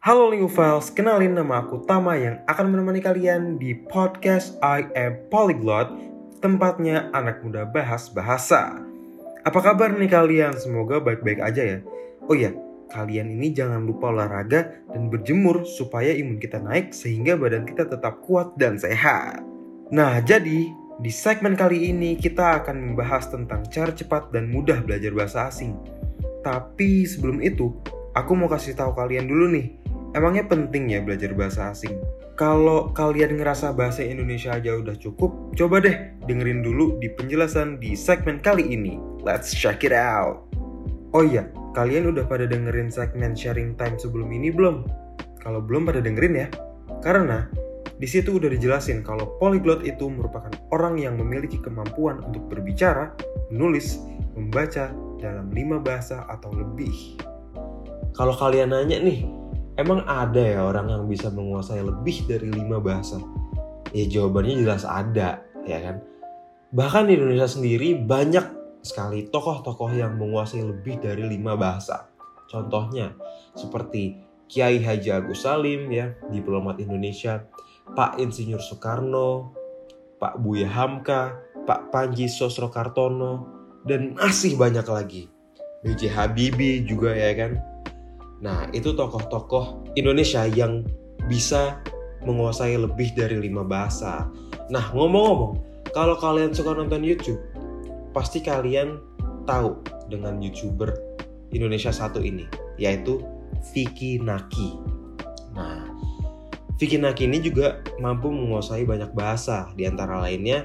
Halo Lingufiles, kenalin nama aku Tama yang akan menemani kalian di podcast I Am Polyglot, tempatnya anak muda bahas bahasa. Apa kabar nih kalian? Semoga baik-baik aja ya. Oh iya, kalian ini jangan lupa olahraga dan berjemur supaya imun kita naik sehingga badan kita tetap kuat dan sehat. Nah, jadi di segmen kali ini kita akan membahas tentang cara cepat dan mudah belajar bahasa asing. Tapi sebelum itu, aku mau kasih tahu kalian dulu nih, Emangnya penting ya belajar bahasa asing? Kalau kalian ngerasa bahasa Indonesia aja udah cukup, coba deh dengerin dulu di penjelasan di segmen kali ini. Let's check it out. Oh iya, kalian udah pada dengerin segmen sharing time sebelum ini belum? Kalau belum pada dengerin ya. Karena di situ udah dijelasin kalau polyglot itu merupakan orang yang memiliki kemampuan untuk berbicara, menulis, membaca dalam lima bahasa atau lebih. Kalau kalian nanya nih, Emang ada ya orang yang bisa menguasai lebih dari lima bahasa? Ya jawabannya jelas ada, ya kan? Bahkan di Indonesia sendiri banyak sekali tokoh-tokoh yang menguasai lebih dari lima bahasa. Contohnya seperti Kiai Haji Agus Salim ya, diplomat Indonesia, Pak Insinyur Soekarno, Pak Buya Hamka, Pak Panji Sosrokartono, dan masih banyak lagi. B.J. Habibie juga ya kan, Nah, itu tokoh-tokoh Indonesia yang bisa menguasai lebih dari lima bahasa. Nah, ngomong-ngomong, kalau kalian suka nonton YouTube, pasti kalian tahu dengan YouTuber Indonesia satu ini, yaitu Vicky Naki. Nah, Vicky Naki ini juga mampu menguasai banyak bahasa, di antara lainnya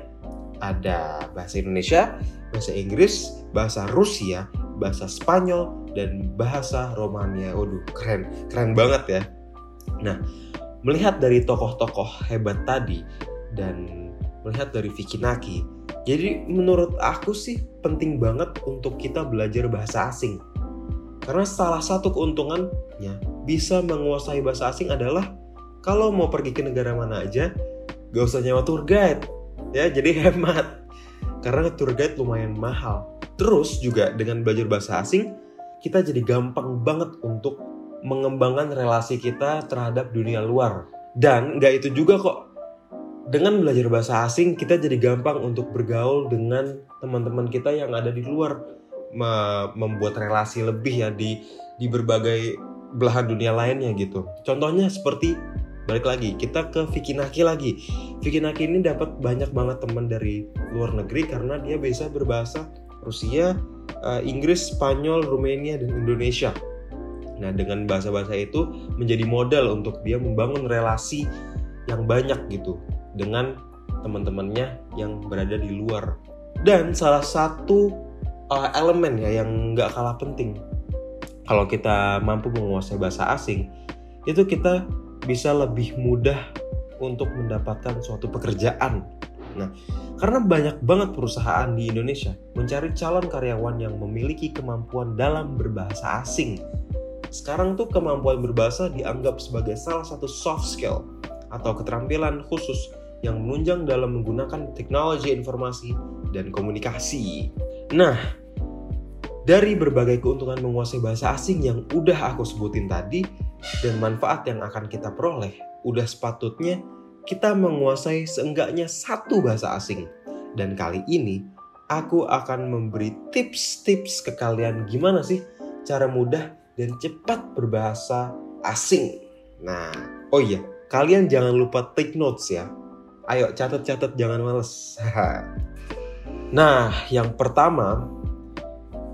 ada bahasa Indonesia, bahasa Inggris, bahasa Rusia, bahasa Spanyol, dan bahasa Romania. Waduh, keren, keren banget ya. Nah, melihat dari tokoh-tokoh hebat tadi dan melihat dari Vicky Naki, jadi menurut aku sih penting banget untuk kita belajar bahasa asing. Karena salah satu keuntungannya bisa menguasai bahasa asing adalah kalau mau pergi ke negara mana aja, gak usah nyawa tour guide. Ya, jadi hemat. Karena tour guide lumayan mahal. Terus juga dengan belajar bahasa asing, kita jadi gampang banget untuk mengembangkan relasi kita terhadap dunia luar. Dan nggak itu juga kok. Dengan belajar bahasa asing, kita jadi gampang untuk bergaul dengan teman-teman kita yang ada di luar, membuat relasi lebih ya di di berbagai belahan dunia lainnya gitu. Contohnya seperti balik lagi kita ke Vicky Naki lagi. Vicky Naki ini dapat banyak banget teman dari luar negeri karena dia bisa berbahasa Rusia, uh, Inggris, Spanyol, Rumania, dan Indonesia. Nah, dengan bahasa-bahasa itu menjadi modal untuk dia membangun relasi yang banyak gitu dengan teman-temannya yang berada di luar. Dan salah satu uh, elemen ya yang nggak kalah penting kalau kita mampu menguasai bahasa asing itu kita bisa lebih mudah untuk mendapatkan suatu pekerjaan Nah, karena banyak banget perusahaan di Indonesia mencari calon karyawan yang memiliki kemampuan dalam berbahasa asing. Sekarang tuh kemampuan berbahasa dianggap sebagai salah satu soft skill atau keterampilan khusus yang menunjang dalam menggunakan teknologi informasi dan komunikasi. Nah, dari berbagai keuntungan menguasai bahasa asing yang udah aku sebutin tadi dan manfaat yang akan kita peroleh, udah sepatutnya kita menguasai seenggaknya satu bahasa asing. Dan kali ini aku akan memberi tips-tips ke kalian gimana sih cara mudah dan cepat berbahasa asing. Nah, oh iya, kalian jangan lupa take notes ya. Ayo catat-catat jangan males. nah, yang pertama,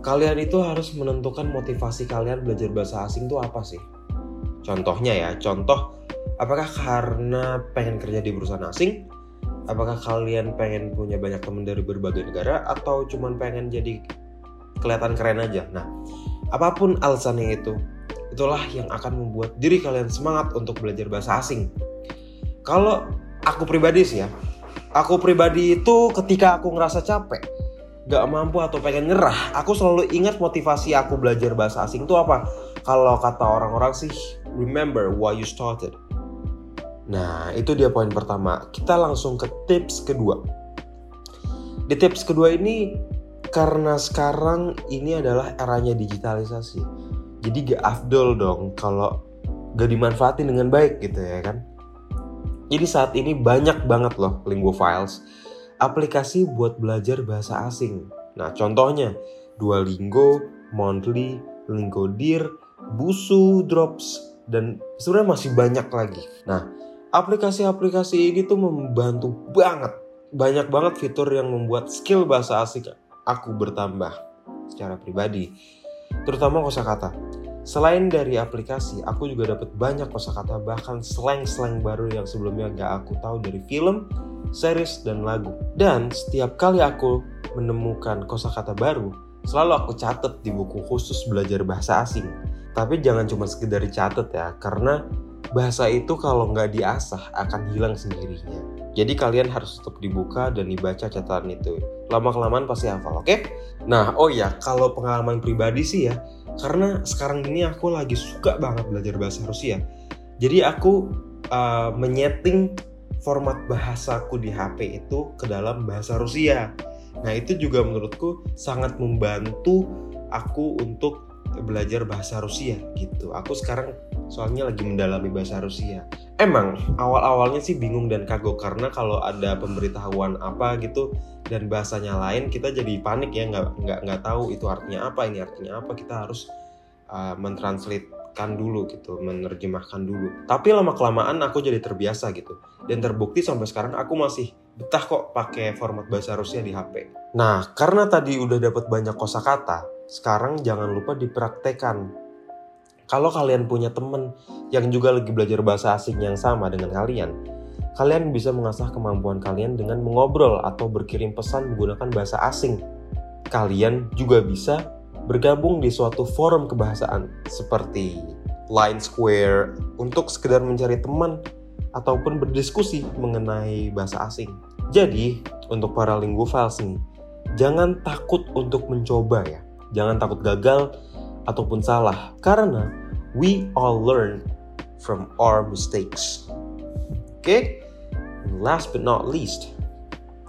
kalian itu harus menentukan motivasi kalian belajar bahasa asing itu apa sih? Contohnya ya, contoh apakah karena pengen kerja di perusahaan asing? Apakah kalian pengen punya banyak teman dari berbagai negara? Atau cuman pengen jadi kelihatan keren aja? Nah apa pun alasannya itu itulah yang akan membuat diri kalian semangat untuk belajar bahasa asing. Kalau aku pribadi sih ya aku pribadi itu ketika aku ngerasa capek gak mampu atau pengen nyerah aku selalu ingat motivasi aku belajar bahasa asing itu apa. Kalau kata orang-orang sih remember why you started Nah, itu dia poin pertama. Kita langsung ke tips kedua. Di tips kedua ini karena sekarang ini adalah eranya digitalisasi. Jadi gak afdol dong kalau gak dimanfaatin dengan baik gitu ya kan. Jadi saat ini banyak banget loh Linggo Files aplikasi buat belajar bahasa asing. Nah contohnya Duolingo, Monthly, Lingodir, Busu, Drops, dan sebenarnya masih banyak lagi. Nah aplikasi-aplikasi ini tuh membantu banget. Banyak banget fitur yang membuat skill bahasa asing aku bertambah secara pribadi. Terutama kosakata. Selain dari aplikasi, aku juga dapat banyak kosakata bahkan slang-slang baru yang sebelumnya gak aku tahu dari film, series, dan lagu. Dan setiap kali aku menemukan kosakata baru, selalu aku catat di buku khusus belajar bahasa asing. Tapi jangan cuma sekedar catat ya, karena bahasa itu kalau nggak diasah akan hilang sendirinya. Jadi kalian harus tetap dibuka dan dibaca catatan itu. Lama-kelamaan pasti hafal, oke? Okay? Nah, oh ya, kalau pengalaman pribadi sih ya, karena sekarang ini aku lagi suka banget belajar bahasa Rusia jadi aku uh, menyeting format bahasaku di HP itu ke dalam bahasa Rusia nah itu juga menurutku sangat membantu aku untuk belajar bahasa Rusia gitu aku sekarang soalnya lagi mendalami bahasa Rusia. Emang awal-awalnya sih bingung dan kagok karena kalau ada pemberitahuan apa gitu dan bahasanya lain kita jadi panik ya nggak nggak nggak tahu itu artinya apa ini artinya apa. Kita harus uh, mentranslatekan dulu gitu menerjemahkan dulu. Tapi lama kelamaan aku jadi terbiasa gitu. Dan terbukti sampai sekarang aku masih betah kok pakai format bahasa Rusia di HP nah karena tadi udah dapat banyak kosakata sekarang jangan lupa dipraktekan kalau kalian punya temen yang juga lagi belajar bahasa asing yang sama dengan kalian, kalian bisa mengasah kemampuan kalian dengan mengobrol atau berkirim pesan menggunakan bahasa asing. Kalian juga bisa bergabung di suatu forum kebahasaan seperti Line Square untuk sekedar mencari teman ataupun berdiskusi mengenai bahasa asing. Jadi, untuk para linguophiles nih, jangan takut untuk mencoba ya. Jangan takut gagal ataupun salah karena we all learn from our mistakes. Okay? And last but not least,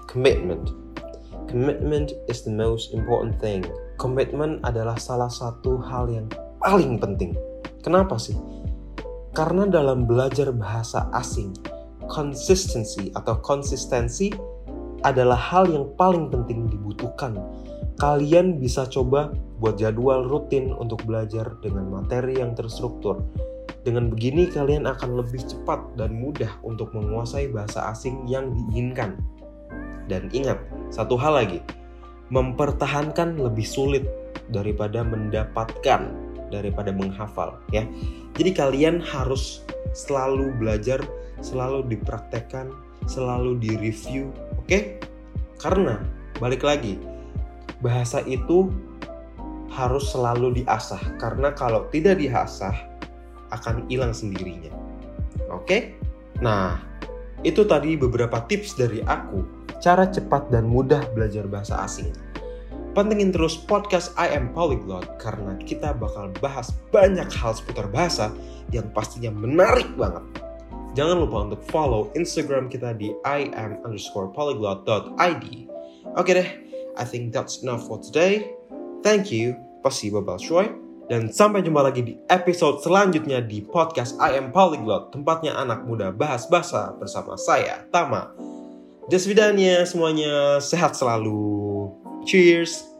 commitment. Commitment is the most important thing. Commitment adalah salah satu hal yang paling penting. Kenapa sih? Karena dalam belajar bahasa asing, consistency atau konsistensi adalah hal yang paling penting dibutuhkan. Kalian bisa coba buat jadwal rutin untuk belajar dengan materi yang terstruktur dengan begini kalian akan lebih cepat dan mudah untuk menguasai bahasa asing yang diinginkan. Dan ingat, satu hal lagi, mempertahankan lebih sulit daripada mendapatkan, daripada menghafal ya. Jadi kalian harus selalu belajar, selalu dipraktekkan, selalu direview, oke? Karena balik lagi, bahasa itu harus selalu diasah karena kalau tidak diasah akan hilang sendirinya. Oke? Nah, itu tadi beberapa tips dari aku cara cepat dan mudah belajar bahasa asing. Pantengin terus podcast I Am Polyglot karena kita bakal bahas banyak hal seputar bahasa yang pastinya menarik banget. Jangan lupa untuk follow Instagram kita di I am underscore polyglot.id. Oke deh, I think that's enough for today. Thank you. Pasti babal dan sampai jumpa lagi di episode selanjutnya di podcast I Am Polyglot, tempatnya anak muda bahas bahasa bersama saya, Tama. Desvidanya semuanya, sehat selalu. Cheers!